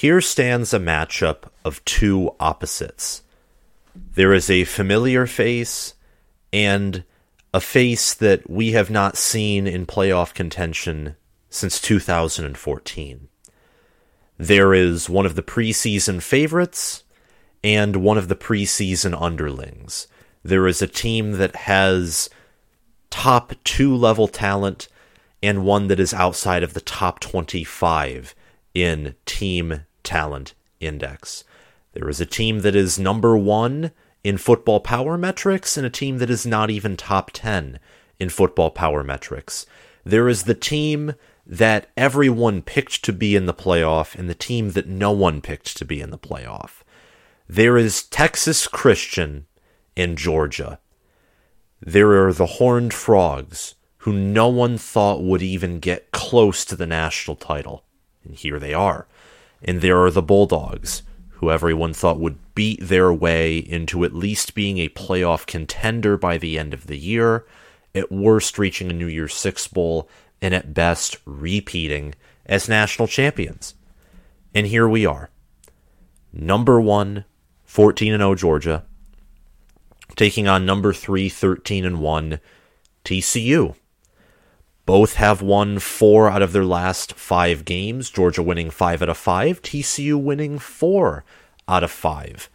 Here stands a matchup of two opposites. There is a familiar face and a face that we have not seen in playoff contention since 2014. There is one of the preseason favorites and one of the preseason underlings. There is a team that has top two level talent and one that is outside of the top 25 in team talent index. There is a team that is number one in football power metrics and a team that is not even top 10 in football power metrics. There is the team that everyone picked to be in the playoff and the team that no one picked to be in the playoff. There is Texas Christian in Georgia. There are the Horned Frogs, who no one thought would even get close to the national title. And here they are. And there are the Bulldogs, who everyone thought would beat their way into at least being a playoff contender by the end of the year, at worst reaching a New Year's Six Bowl, and at best repeating as national champions. And here we are. Number one, 14 0 Georgia, taking on number three, 13 and 1, TCU. Both have won four out of their last five games. Georgia winning five out of five, TCU winning four out of five.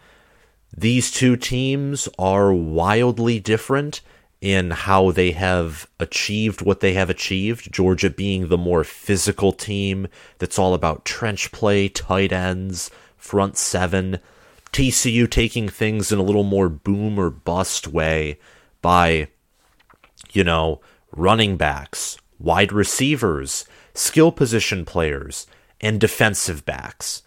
These two teams are wildly different in how they have achieved what they have achieved. Georgia being the more physical team that's all about trench play, tight ends, front seven. TCU taking things in a little more boom or bust way by, you know, running backs, wide receivers, skill position players, and defensive backs.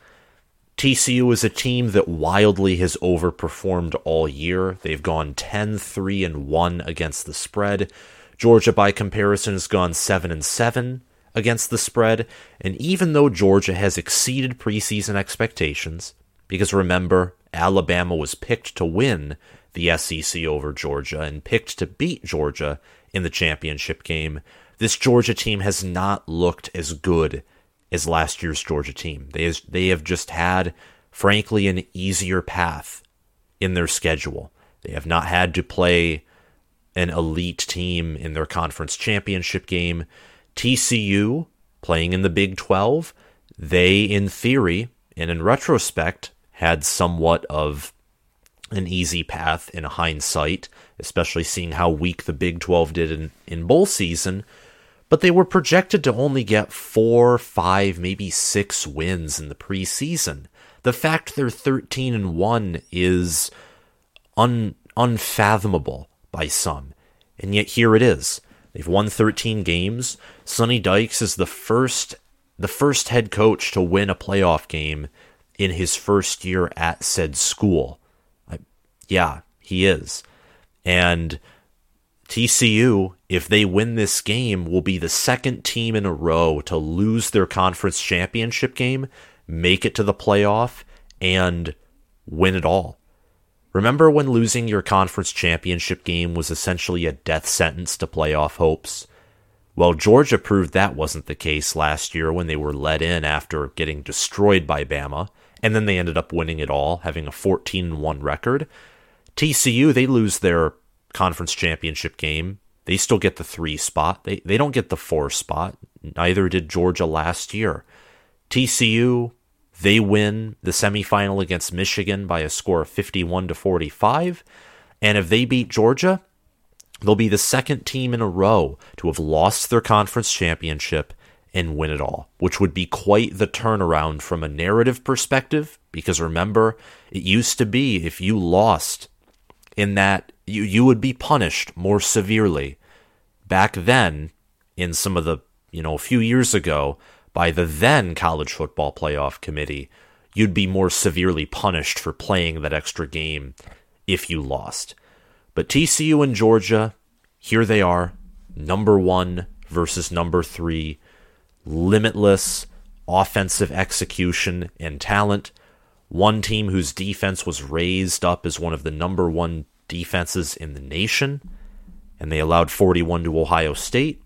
TCU is a team that wildly has overperformed all year. They've gone 10 3 and 1 against the spread. Georgia by comparison has gone 7 and 7 against the spread, and even though Georgia has exceeded preseason expectations, because remember, Alabama was picked to win the SEC over Georgia and picked to beat Georgia in the championship game, this Georgia team has not looked as good as last year's Georgia team. They has, they have just had, frankly, an easier path in their schedule. They have not had to play an elite team in their conference championship game. TCU playing in the Big 12, they, in theory and in retrospect, had somewhat of an easy path in hindsight, especially seeing how weak the Big 12 did in, in bowl season but they were projected to only get four, five, maybe six wins in the preseason. The fact they're 13 and 1 is un- unfathomable by some. And yet here it is. They've won 13 games. Sonny Dykes is the first the first head coach to win a playoff game in his first year at said school. Yeah, he is. And TCU, if they win this game, will be the second team in a row to lose their conference championship game, make it to the playoff, and win it all. Remember when losing your conference championship game was essentially a death sentence to playoff hopes? Well, Georgia proved that wasn't the case last year when they were let in after getting destroyed by Bama, and then they ended up winning it all, having a 14 1 record. TCU, they lose their conference championship game. They still get the three spot. They they don't get the four spot. Neither did Georgia last year. TCU they win the semifinal against Michigan by a score of 51 to 45, and if they beat Georgia, they'll be the second team in a row to have lost their conference championship and win it all, which would be quite the turnaround from a narrative perspective because remember, it used to be if you lost in that you you would be punished more severely. Back then, in some of the you know a few years ago, by the then college football playoff committee, you'd be more severely punished for playing that extra game if you lost. But TCU and Georgia, here they are, number one versus number three, limitless offensive execution and talent. One team whose defense was raised up as one of the number one defenses in the nation, and they allowed 41 to Ohio State.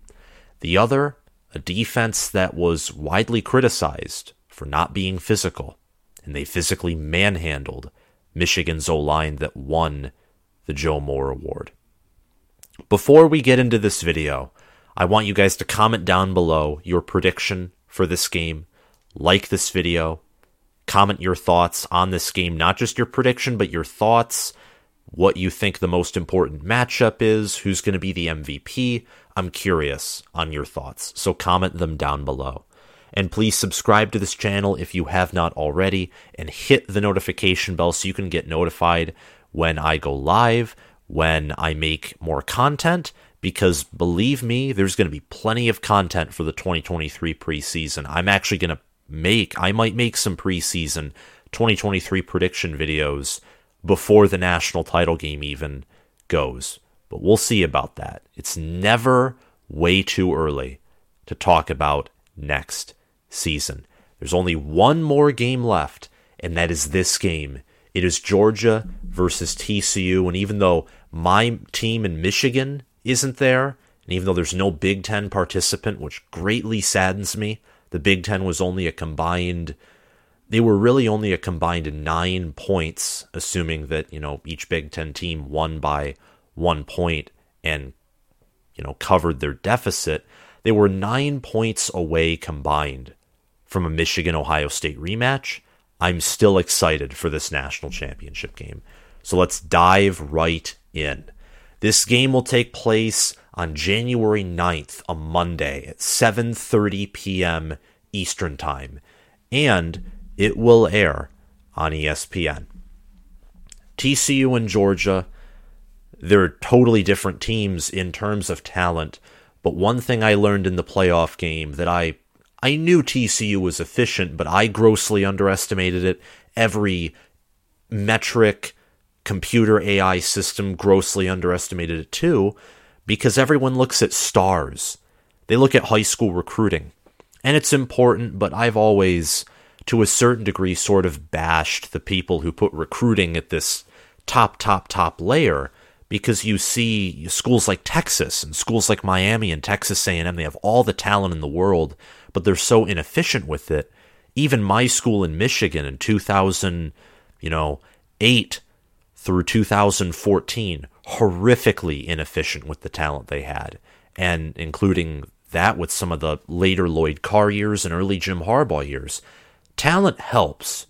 The other, a defense that was widely criticized for not being physical, and they physically manhandled Michigan's O line that won the Joe Moore Award. Before we get into this video, I want you guys to comment down below your prediction for this game, like this video, comment your thoughts on this game, not just your prediction, but your thoughts, what you think the most important matchup is, who's going to be the MVP. I'm curious on your thoughts, so comment them down below. And please subscribe to this channel if you have not already, and hit the notification bell so you can get notified when I go live, when I make more content, because believe me, there's going to be plenty of content for the 2023 preseason. I'm actually going to make, I might make some preseason 2023 prediction videos before the national title game even goes. But we'll see about that. It's never way too early to talk about next season. There's only one more game left, and that is this game. It is Georgia versus TCU. And even though my team in Michigan isn't there, and even though there's no Big Ten participant, which greatly saddens me, the Big Ten was only a combined, they were really only a combined nine points, assuming that, you know, each Big Ten team won by one point and, you know, covered their deficit. They were nine points away combined from a Michigan Ohio State rematch. I'm still excited for this national championship game. So let's dive right in. This game will take place on January 9th, a Monday at 7:30 p.m. Eastern Time, and it will air on ESPN. TCU and Georgia, they're totally different teams in terms of talent, but one thing I learned in the playoff game that I I knew TCU was efficient, but I grossly underestimated it. Every metric computer AI system grossly underestimated it too because everyone looks at stars. They look at high school recruiting. And it's important, but I've always, to a certain degree, sort of bashed the people who put recruiting at this top, top, top layer because you see schools like Texas and schools like Miami and Texas A&M they have all the talent in the world but they're so inefficient with it even my school in Michigan in 2000 you know 8 through 2014 horrifically inefficient with the talent they had, and including that with some of the later Lloyd Carr years and early Jim Harbaugh years. Talent helps.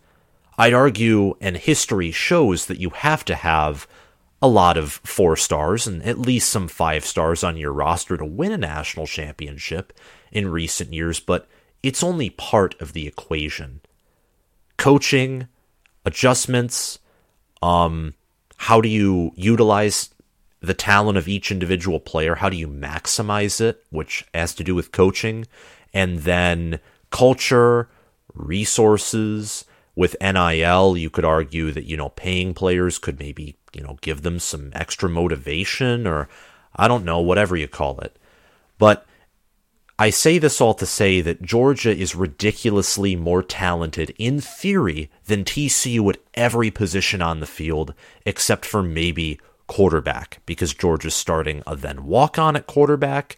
I'd argue, and history shows that you have to have a lot of four stars and at least some five stars on your roster to win a national championship in recent years, but it's only part of the equation. Coaching, adjustments, um, how do you utilize the talent of each individual player? How do you maximize it, which has to do with coaching? And then culture, resources. With NIL, you could argue that, you know, paying players could maybe, you know, give them some extra motivation or I don't know, whatever you call it. But I say this all to say that Georgia is ridiculously more talented in theory than TCU at every position on the field, except for maybe quarterback, because Georgia's starting a then walk on at quarterback.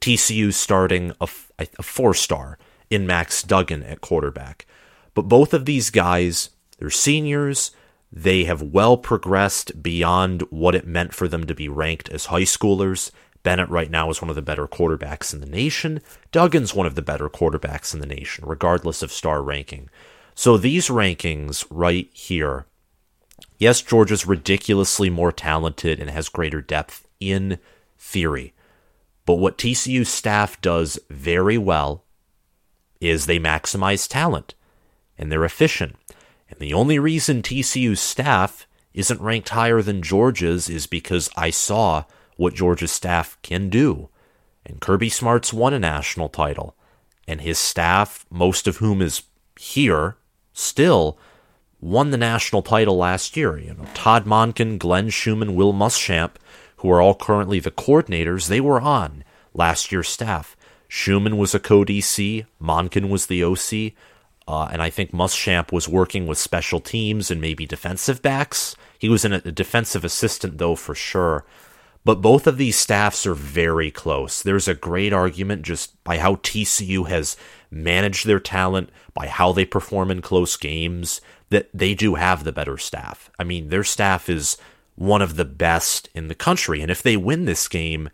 TCU's starting a, a four star in Max Duggan at quarterback. But both of these guys, they're seniors. They have well progressed beyond what it meant for them to be ranked as high schoolers. Bennett right now is one of the better quarterbacks in the nation. Duggan's one of the better quarterbacks in the nation, regardless of star ranking. So these rankings right here, yes, Georgia's ridiculously more talented and has greater depth in theory. But what TCU staff does very well is they maximize talent and they're efficient. And the only reason TCU's staff isn't ranked higher than Georgia's is because I saw what Georgia's staff can do. And Kirby Smart's won a national title, and his staff, most of whom is here still, won the national title last year. You know, Todd Monken, Glenn Schumann, Will Muschamp, who are all currently the coordinators, they were on last year's staff. Schumann was a co-DC, Monken was the OC, uh, and I think Muschamp was working with special teams and maybe defensive backs. He was a defensive assistant though for sure. But both of these staffs are very close. There's a great argument just by how TCU has managed their talent, by how they perform in close games, that they do have the better staff. I mean, their staff is one of the best in the country. And if they win this game,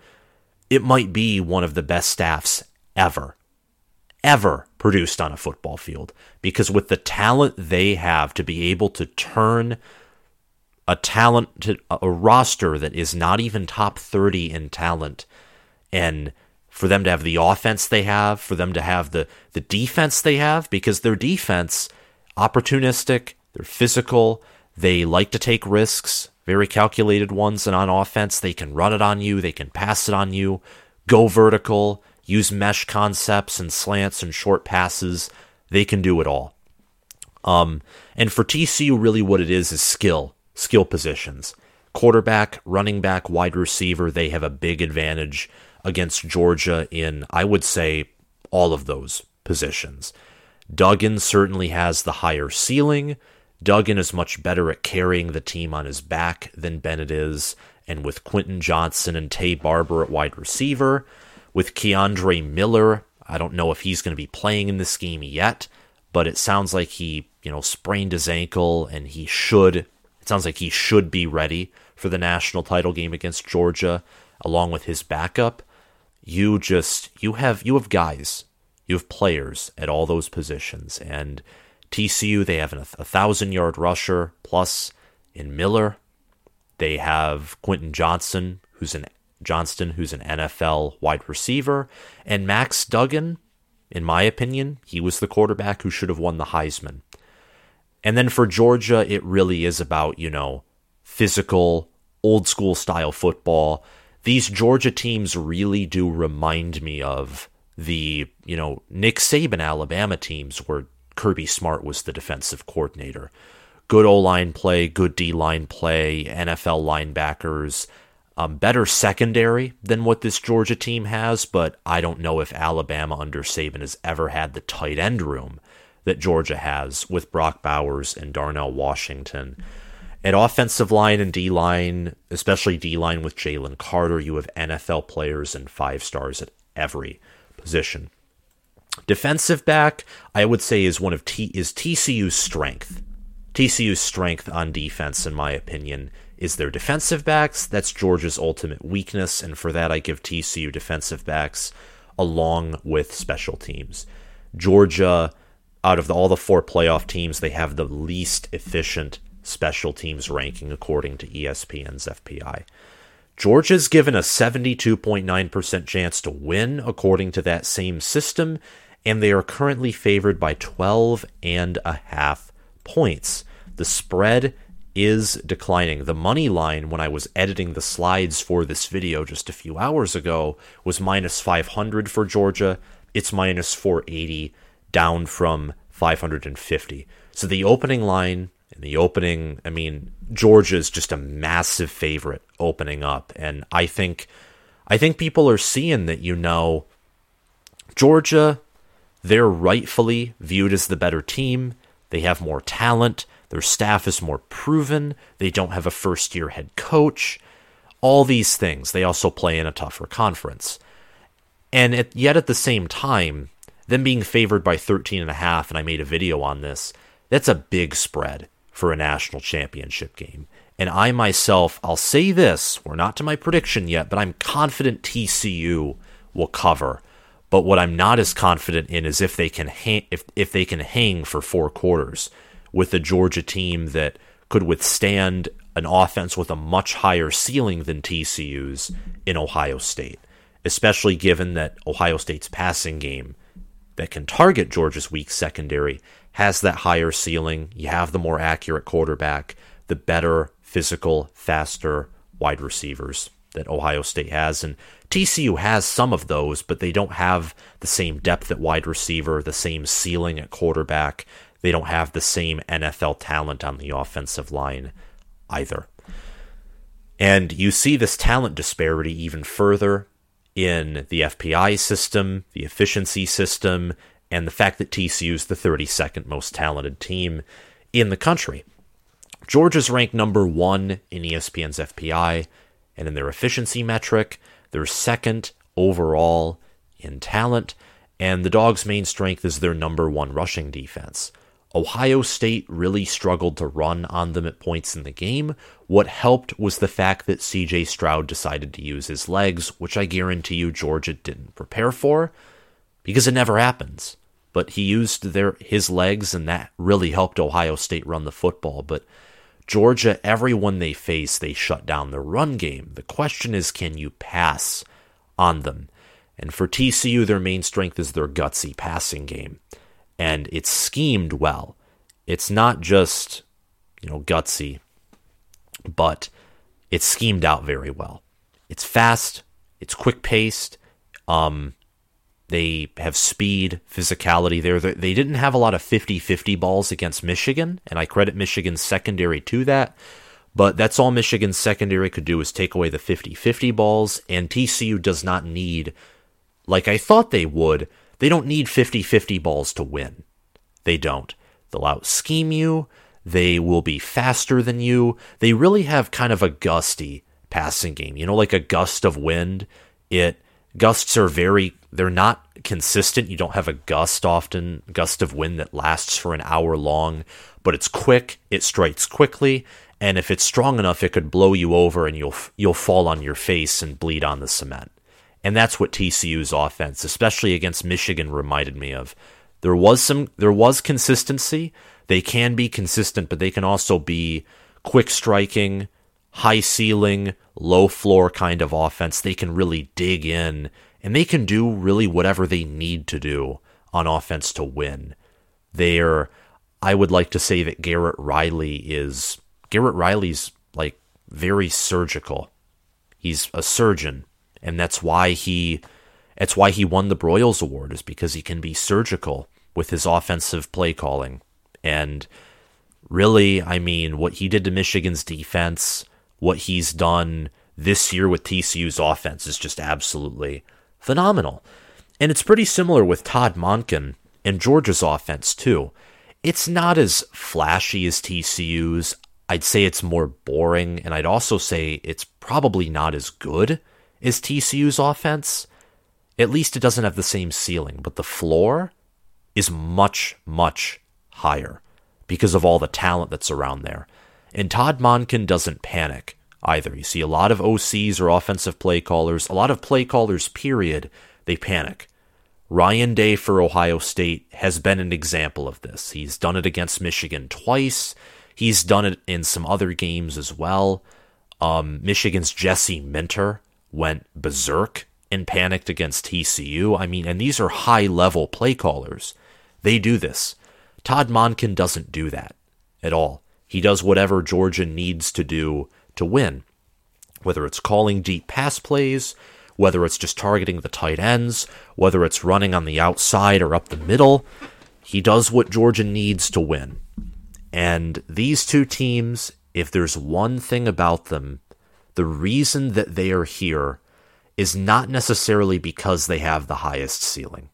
it might be one of the best staffs ever, ever produced on a football field. Because with the talent they have to be able to turn a talent a roster that is not even top 30 in talent and for them to have the offense they have, for them to have the the defense they have because their defense opportunistic, they're physical, they like to take risks, very calculated ones and on offense they can run it on you, they can pass it on you, go vertical, use mesh concepts and slants and short passes. They can do it all. Um, and for TCU, really what it is is skill skill positions. Quarterback, running back, wide receiver, they have a big advantage against Georgia in, I would say, all of those positions. Duggan certainly has the higher ceiling. Duggan is much better at carrying the team on his back than Bennett is. And with Quentin Johnson and Taye Barber at wide receiver, with Kendre Miller, I don't know if he's going to be playing in this game yet, but it sounds like he, you know, sprained his ankle and he should it sounds like he should be ready for the national title game against Georgia, along with his backup. You just you have you have guys, you have players at all those positions, and TCU they have a, thousand yard rusher plus in Miller. They have Quentin Johnson, who's an Johnston, who's an NFL wide receiver, and Max Duggan. In my opinion, he was the quarterback who should have won the Heisman. And then for Georgia, it really is about, you know, physical, old school style football. These Georgia teams really do remind me of the, you know, Nick Saban Alabama teams where Kirby Smart was the defensive coordinator. Good O line play, good D line play, NFL linebackers, um, better secondary than what this Georgia team has, but I don't know if Alabama under Saban has ever had the tight end room that Georgia has with Brock Bowers and Darnell Washington. At offensive line and D line, especially D line with Jalen Carter, you have NFL players and five stars at every position. Defensive back, I would say, is one of T is TCU's strength. TCU's strength on defense, in my opinion, is their defensive backs. That's Georgia's ultimate weakness, and for that I give TCU defensive backs along with special teams. Georgia out of the, all the four playoff teams, they have the least efficient special teams ranking according to ESPN's FPI. Georgia's given a 72.9% chance to win according to that same system, and they are currently favored by 12 and a half points. The spread is declining. The money line, when I was editing the slides for this video just a few hours ago, was minus 500 for Georgia. It's minus 480 down from 550. So the opening line and the opening, I mean, Georgia is just a massive favorite opening up, and I think, I think people are seeing that. You know, Georgia, they're rightfully viewed as the better team. They have more talent. Their staff is more proven. They don't have a first year head coach. All these things. They also play in a tougher conference. And at, yet at the same time, them being favored by 13 and a half, and I made a video on this, that's a big spread for a national championship game. And I myself, I'll say this, we're not to my prediction yet, but I'm confident TCU will cover. But what I'm not as confident in is if they can hang, if if they can hang for four quarters with a Georgia team that could withstand an offense with a much higher ceiling than TCU's in Ohio State, especially given that Ohio State's passing game that can target Georgia's weak secondary has that higher ceiling. You have the more accurate quarterback, the better physical, faster wide receivers that Ohio State has. And TCU has some of those, but they don't have the same depth at wide receiver, the same ceiling at quarterback. They don't have the same NFL talent on the offensive line either. And you see this talent disparity even further in the FPI system, the efficiency system, and the fact that TCU is the 32nd most talented team in the country. Georgia's ranked number one in ESPN's FPI, and in their efficiency metric, they're second overall in talent, and the Dogs' main strength is their number one rushing defense. Ohio State really struggled to run on them at points in the game. What helped was the fact that CJ Stroud decided to use his legs, which I guarantee you Georgia didn't prepare for because it never happens. But he used their his legs and that really helped Ohio State run the football, but Georgia everyone they face they shut down the run game. The question is can you pass on them? And for TCU their main strength is their gutsy passing game and it's schemed well. It's not just, you know, gutsy, but it's schemed out very well. It's fast, it's quick paced. Um, they have speed, physicality there. They didn't have a lot of 50 50 balls against Michigan, and I credit Michigan's secondary to that. But that's all Michigan's secondary could do is take away the 50 50 balls, and TCU does not need, like I thought they would, they don't need 50 50 balls to win. They don't. They'll out scheme you. They will be faster than you. They really have kind of a gusty passing game. You know, like a gust of wind. It gusts are very they're not consistent. You don't have a gust often, gust of wind that lasts for an hour long, but it's quick, it strikes quickly, and if it's strong enough it could blow you over and you'll you'll fall on your face and bleed on the cement. And that's what TCU's offense, especially against Michigan, reminded me of. There was some there was consistency. They can be consistent, but they can also be quick striking, high ceiling, low floor kind of offense. They can really dig in and they can do really whatever they need to do on offense to win. They're I would like to say that Garrett Riley is Garrett Riley's like very surgical. He's a surgeon and that's why he that's why he won the Broyles Award is because he can be surgical with his offensive play calling. And really, I mean, what he did to Michigan's defense, what he's done this year with TCU's offense is just absolutely phenomenal. And it's pretty similar with Todd Monken and Georgia's offense, too. It's not as flashy as TCU's. I'd say it's more boring, and I'd also say it's probably not as good is TCU's offense. At least it doesn't have the same ceiling, but the floor is much, much higher because of all the talent that's around there. And Todd Monken doesn't panic either. You see a lot of OCs or offensive play callers, a lot of play callers, period, they panic. Ryan Day for Ohio State has been an example of this. He's done it against Michigan twice. He's done it in some other games as well. Um, Michigan's Jesse Minter went berserk and panicked against TCU. I mean, and these are high level play callers. They do this. Todd Monken doesn't do that at all. He does whatever Georgia needs to do to win, whether it's calling deep pass plays, whether it's just targeting the tight ends, whether it's running on the outside or up the middle. He does what Georgia needs to win. And these two teams, if there's one thing about them the reason that they are here is not necessarily because they have the highest ceiling.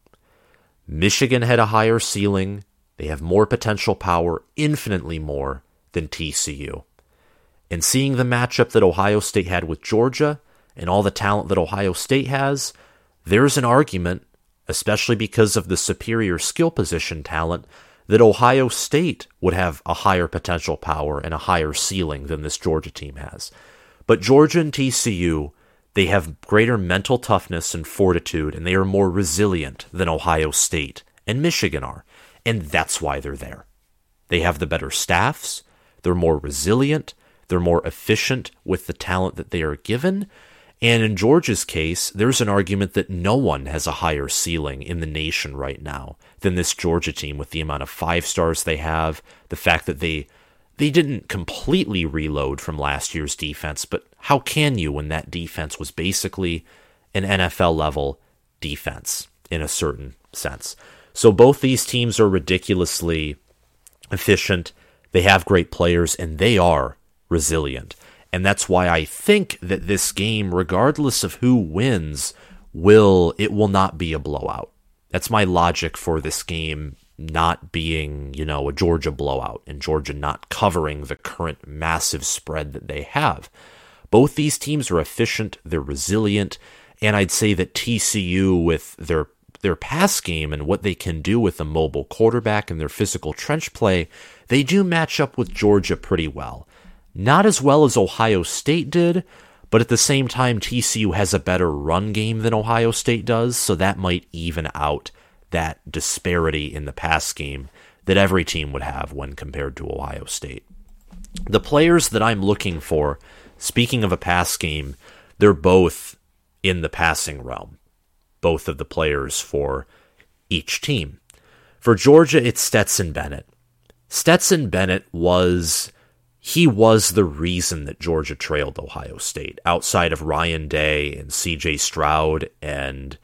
Michigan had a higher ceiling, they have more potential power, infinitely more than TCU. And seeing the matchup that Ohio State had with Georgia and all the talent that Ohio State has, there's an argument, especially because of the superior skill position talent, that Ohio State would have a higher potential power and a higher ceiling than this Georgia team has. But Georgia and TCU, they have greater mental toughness and fortitude, and they are more resilient than Ohio State and Michigan are. And that's why they're there. They have the better staffs, they're more resilient, they're more efficient with the talent that they are given. And in Georgia's case, there's an argument that no one has a higher ceiling in the nation right now than this Georgia team with the amount of five stars they have, the fact that they they didn't completely reload from last year's defense, but how can you when that defense was basically an NFL level defense in a certain sense? So both these teams are ridiculously efficient. They have great players and they are resilient. And that's why I think that this game, regardless of who wins, will it will not be a blowout. That's my logic for this game not being, you know, a Georgia blowout and Georgia not covering the current massive spread that they have. Both these teams are efficient, they're resilient, and I'd say that TCU with their their pass game and what they can do with a mobile quarterback and their physical trench play, they do match up with Georgia pretty well. Not as well as Ohio State did, but at the same time, TCU has a better run game than Ohio State does, so that might even out that disparity in the pass game that every team would have when compared to Ohio State. The players that I'm looking for, speaking of a pass game, they're both in the passing realm both of the players for each team. For Georgia, it's Stetson Bennett. Stetson Bennett was he was the reason that Georgia trailed Ohio State outside of Ryan Day and CJ Stroud and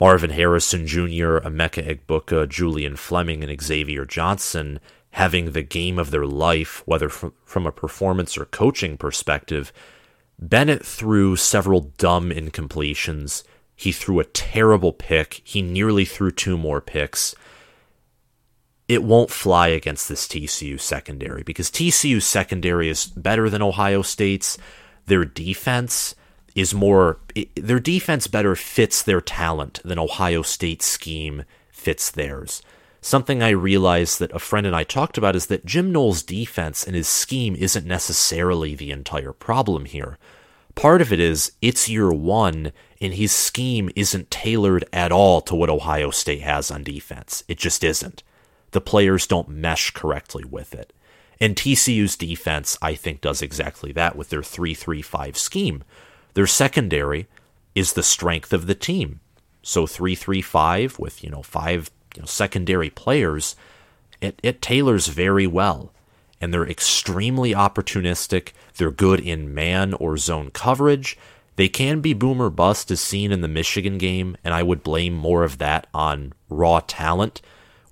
Marvin Harrison Jr., Emeka Egbuka, Julian Fleming, and Xavier Johnson having the game of their life, whether from, from a performance or coaching perspective. Bennett threw several dumb incompletions. He threw a terrible pick. He nearly threw two more picks. It won't fly against this TCU secondary because TCU secondary is better than Ohio State's. Their defense is more their defense better fits their talent than Ohio State's scheme fits theirs. Something I realized that a friend and I talked about is that Jim Knowles' defense and his scheme isn't necessarily the entire problem here. Part of it is it's year one, and his scheme isn't tailored at all to what Ohio State has on defense. It just isn't. The players don't mesh correctly with it. And TCU's defense, I think, does exactly that with their 3 3 5 scheme. Their secondary is the strength of the team. So 3 3 5 with, you know, five you know, secondary players, it, it tailors very well and they're extremely opportunistic. They're good in man or zone coverage. They can be boomer bust as seen in the Michigan game, and I would blame more of that on raw talent,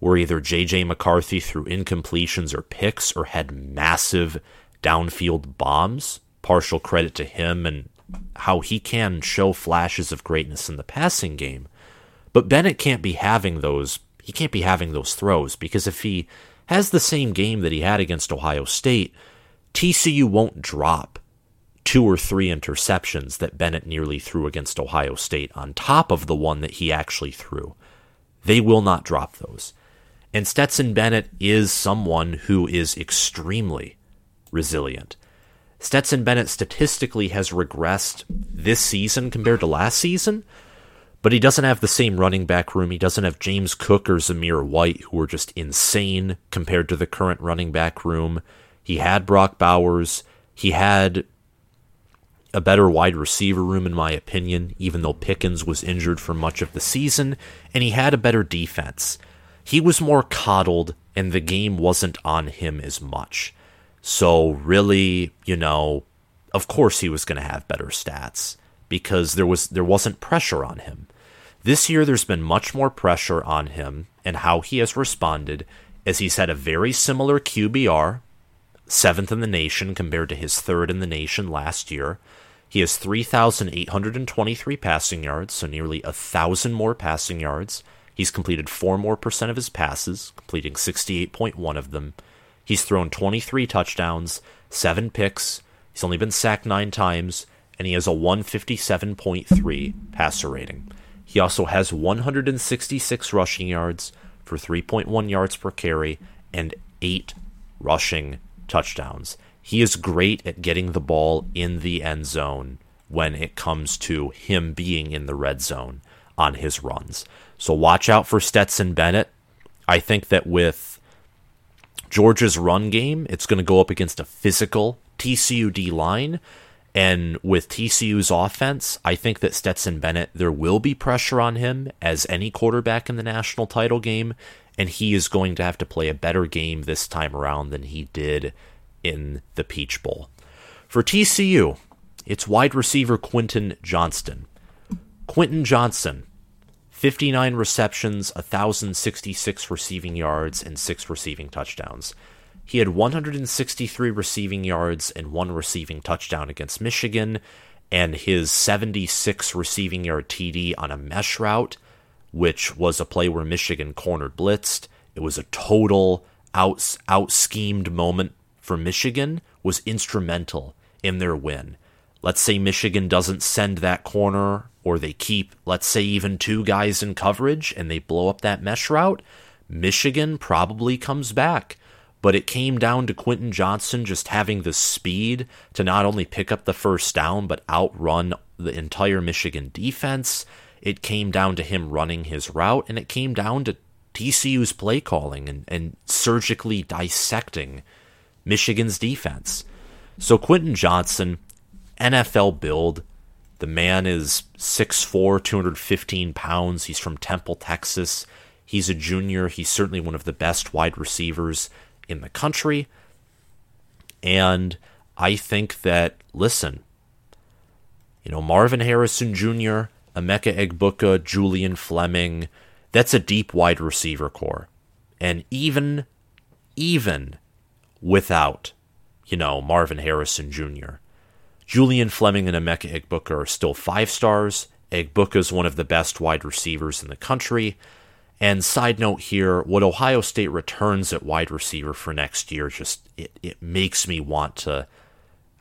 where either JJ McCarthy threw incompletions or picks or had massive downfield bombs. Partial credit to him and how he can show flashes of greatness in the passing game. But Bennett can't be having those he can't be having those throws because if he has the same game that he had against Ohio State, TCU won't drop two or three interceptions that Bennett nearly threw against Ohio State on top of the one that he actually threw. They will not drop those. And Stetson Bennett is someone who is extremely resilient. Stetson Bennett statistically has regressed this season compared to last season, but he doesn't have the same running back room. He doesn't have James Cook or Zamir White, who are just insane compared to the current running back room. He had Brock Bowers. He had a better wide receiver room, in my opinion, even though Pickens was injured for much of the season, and he had a better defense. He was more coddled, and the game wasn't on him as much. So, really, you know, of course he was going to have better stats because there was there wasn't pressure on him. This year, there's been much more pressure on him and how he has responded, as he's had a very similar QBR, seventh in the nation compared to his third in the nation last year. He has 3,823 passing yards, so nearly a thousand more passing yards. He's completed four more percent of his passes, completing 68.1 of them. He's thrown 23 touchdowns, seven picks. He's only been sacked nine times, and he has a 157.3 passer rating. He also has 166 rushing yards for 3.1 yards per carry and eight rushing touchdowns. He is great at getting the ball in the end zone when it comes to him being in the red zone on his runs. So watch out for Stetson Bennett. I think that with Georgia's run game, it's going to go up against a physical TCU D line and with TCU's offense, I think that Stetson Bennett, there will be pressure on him as any quarterback in the national title game, and he is going to have to play a better game this time around than he did in the Peach Bowl. For TCU, it's wide receiver Quentin Johnston. Quentin Johnston, 59 receptions, 1,066 receiving yards, and six receiving touchdowns. He had 163 receiving yards and one receiving touchdown against Michigan, and his 76 receiving yard TD on a mesh route, which was a play where Michigan cornered blitzed. It was a total out out schemed moment for Michigan, was instrumental in their win. let's say Michigan doesn't send that corner or they keep, let's say, even two guys in coverage and they blow up that mesh route, Michigan probably comes back. But it came down to Quentin Johnson just having the speed to not only pick up the first down, but outrun the entire Michigan defense. It came down to him running his route, and it came down to TCU's play calling and, and surgically dissecting Michigan's defense. So Quentin Johnson, NFL build. The man is 6'4, 215 pounds. He's from Temple, Texas. He's a junior. He's certainly one of the best wide receivers in the country. And I think that, listen, you know, Marvin Harrison Jr., Emeka Egbuka, Julian Fleming, that's a deep wide receiver core. And even, even without, you know, Marvin Harrison Jr., Julian Fleming and Emeka Egbuka are still five stars. Egbuka is one of the best wide receivers in the country. And side note here, what Ohio State returns at wide receiver for next year just it, it makes me want to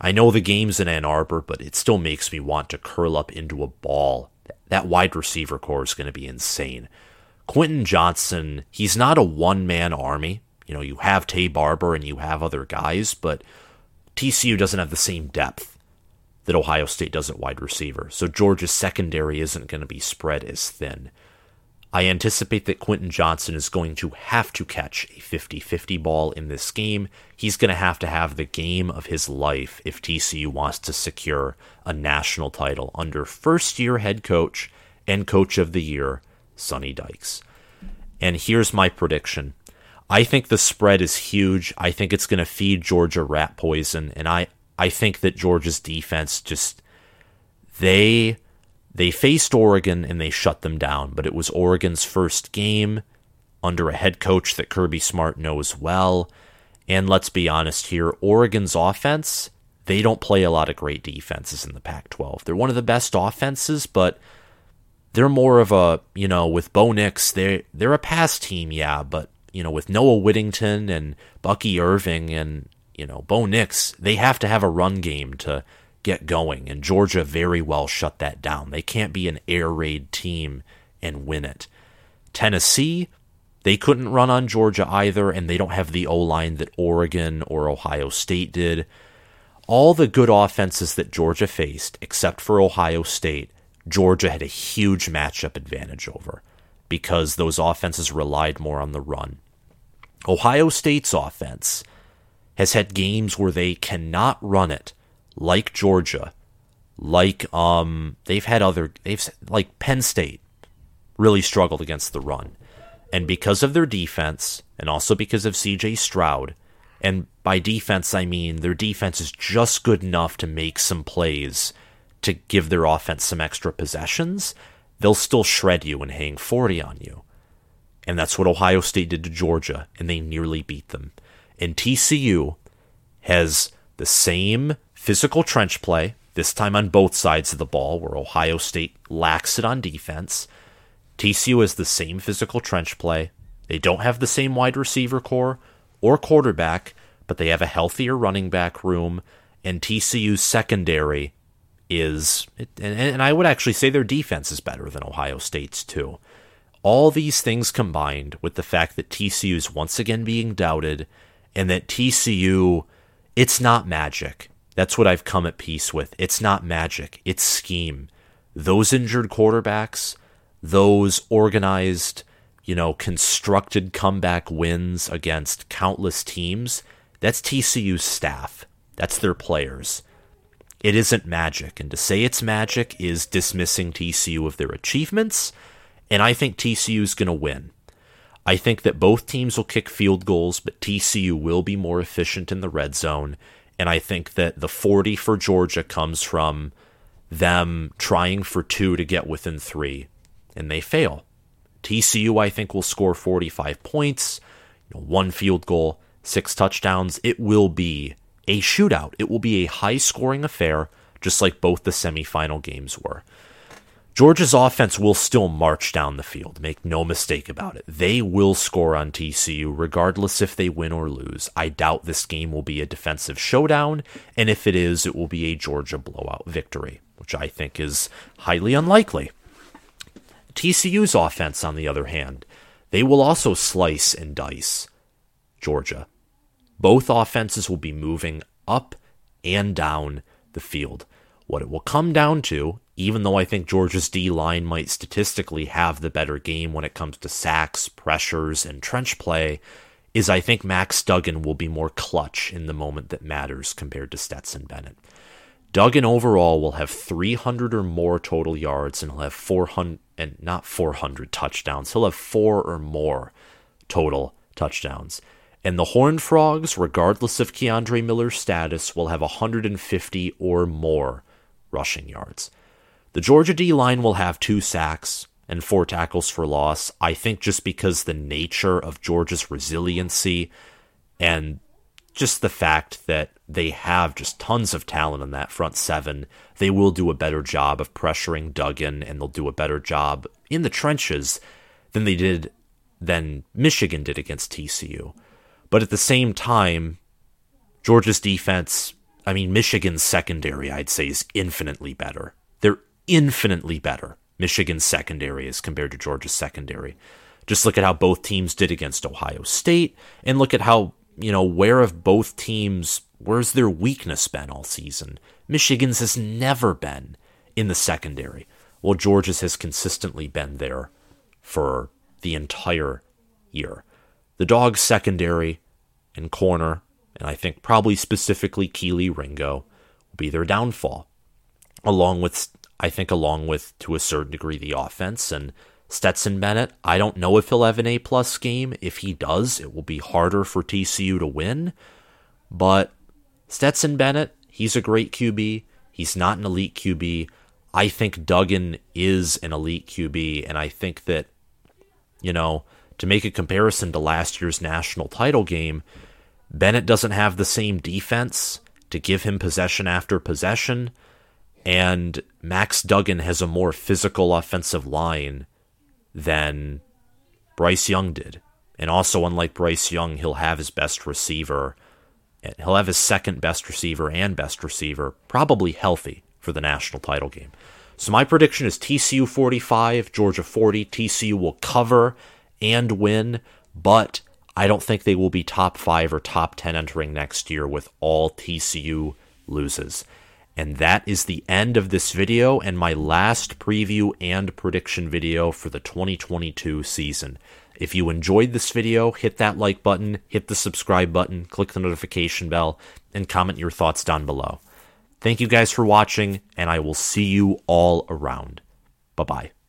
I know the game's in Ann Arbor, but it still makes me want to curl up into a ball. That wide receiver core is going to be insane. Quentin Johnson, he's not a one man army. You know, you have Taye Barber and you have other guys, but TCU doesn't have the same depth that Ohio State doesn't wide receiver. So Georgia's secondary isn't going to be spread as thin. I anticipate that Quentin Johnson is going to have to catch a 50 50 ball in this game. He's going to have to have the game of his life if TCU wants to secure a national title under first year head coach and coach of the year, Sonny Dykes. And here's my prediction I think the spread is huge. I think it's going to feed Georgia rat poison. And I, I think that Georgia's defense just, they they faced Oregon and they shut them down, but it was Oregon's first game under a head coach that Kirby Smart knows well. And let's be honest here, Oregon's offense, they don't play a lot of great defenses in the Pac 12. They're one of the best offenses, but they're more of a, you know, with Bo Nix, they're, they're a pass team, yeah, but, you know, with Noah Whittington and Bucky Irving and, you know, Bo Nix, they have to have a run game to get going, and Georgia very well shut that down. They can't be an air raid team and win it. Tennessee, they couldn't run on Georgia either, and they don't have the O line that Oregon or Ohio State did. All the good offenses that Georgia faced, except for Ohio State, Georgia had a huge matchup advantage over because those offenses relied more on the run. Ohio State's offense has had games where they cannot run it like Georgia, like um they've had other they've like Penn State really struggled against the run. And because of their defense and also because of CJ Stroud, and by defense I mean their defense is just good enough to make some plays to give their offense some extra possessions, they'll still shred you and hang 40 on you. And that's what Ohio State did to Georgia, and they nearly beat them. And TCU has the same physical trench play, this time on both sides of the ball, where Ohio State lacks it on defense. TCU has the same physical trench play. They don't have the same wide receiver core or quarterback, but they have a healthier running back room, and TCU's secondary is, and, and I would actually say their defense is better than Ohio State's too. All these things combined with the fact that TCU is once again being doubted, and that TCU, it's not magic. That's what I've come at peace with. It's not magic, it's scheme. Those injured quarterbacks, those organized, you know, constructed comeback wins against countless teams, that's TCU's staff. That's their players. It isn't magic, and to say it's magic is dismissing TCU of their achievements, and I think TCU is going to win. I think that both teams will kick field goals, but TCU will be more efficient in the red zone, and I think that the 40 for Georgia comes from them trying for two to get within three, and they fail. TCU, I think, will score 45 points, you know, one field goal, six touchdowns. It will be a shootout. It will be a high scoring affair, just like both the semifinal games were. Georgia's offense will still march down the field. Make no mistake about it. They will score on TCU regardless if they win or lose. I doubt this game will be a defensive showdown, and if it is, it will be a Georgia blowout victory, which I think is highly unlikely. TCU's offense, on the other hand, they will also slice and dice Georgia. Both offenses will be moving up and down the field. What it will come down to, even though I think Georgia's D line might statistically have the better game when it comes to sacks, pressures, and trench play, is I think Max Duggan will be more clutch in the moment that matters compared to Stetson Bennett. Duggan overall will have 300 or more total yards and he'll have 400 and not 400 touchdowns. He'll have four or more total touchdowns. And the Horned Frogs, regardless of Kendre Miller's status, will have 150 or more rushing yards. The Georgia D line will have two sacks and four tackles for loss. I think just because the nature of Georgia's resiliency and just the fact that they have just tons of talent in that front seven, they will do a better job of pressuring Duggan and they'll do a better job in the trenches than they did than Michigan did against TCU. But at the same time, Georgia's defense, I mean Michigan's secondary I'd say is infinitely better. Infinitely better. Michigan's secondary is compared to Georgia's secondary. Just look at how both teams did against Ohio State and look at how you know, where have both teams, where's their weakness been all season? Michigan's has never been in the secondary. Well, Georgia's has consistently been there for the entire year. The Dogs' secondary and corner, and I think probably specifically Kelee Ringo, will be their downfall. Along with, I think, along with to a certain degree the offense and Stetson Bennett, I don't know if he'll have an A plus game. If he does, it will be harder for TCU to win. But Stetson Bennett, he's a great QB. He's not an elite QB. I think Duggan is an elite QB, and I think that, you know, to make a comparison to last year's national title game, Bennett doesn't have the same defense to give him possession after possession, and Max Duggan has a more physical offensive line than Bryce Young did. And also, unlike Bryce Young, he'll have his best receiver. He'll have his second best receiver and best receiver probably healthy for the national title game. So my prediction is TCU 45, Georgia 40. TCU will cover and win, but I don't think they will be top 5 or top 10 entering next year with all TCU loses. And that is the end of this video and my last preview and prediction video for the 2022 season. If you enjoyed this video, hit that like button, hit the subscribe button, click the notification bell, and comment your thoughts down below. Thank you guys for watching, and I will see you all around. Bye bye.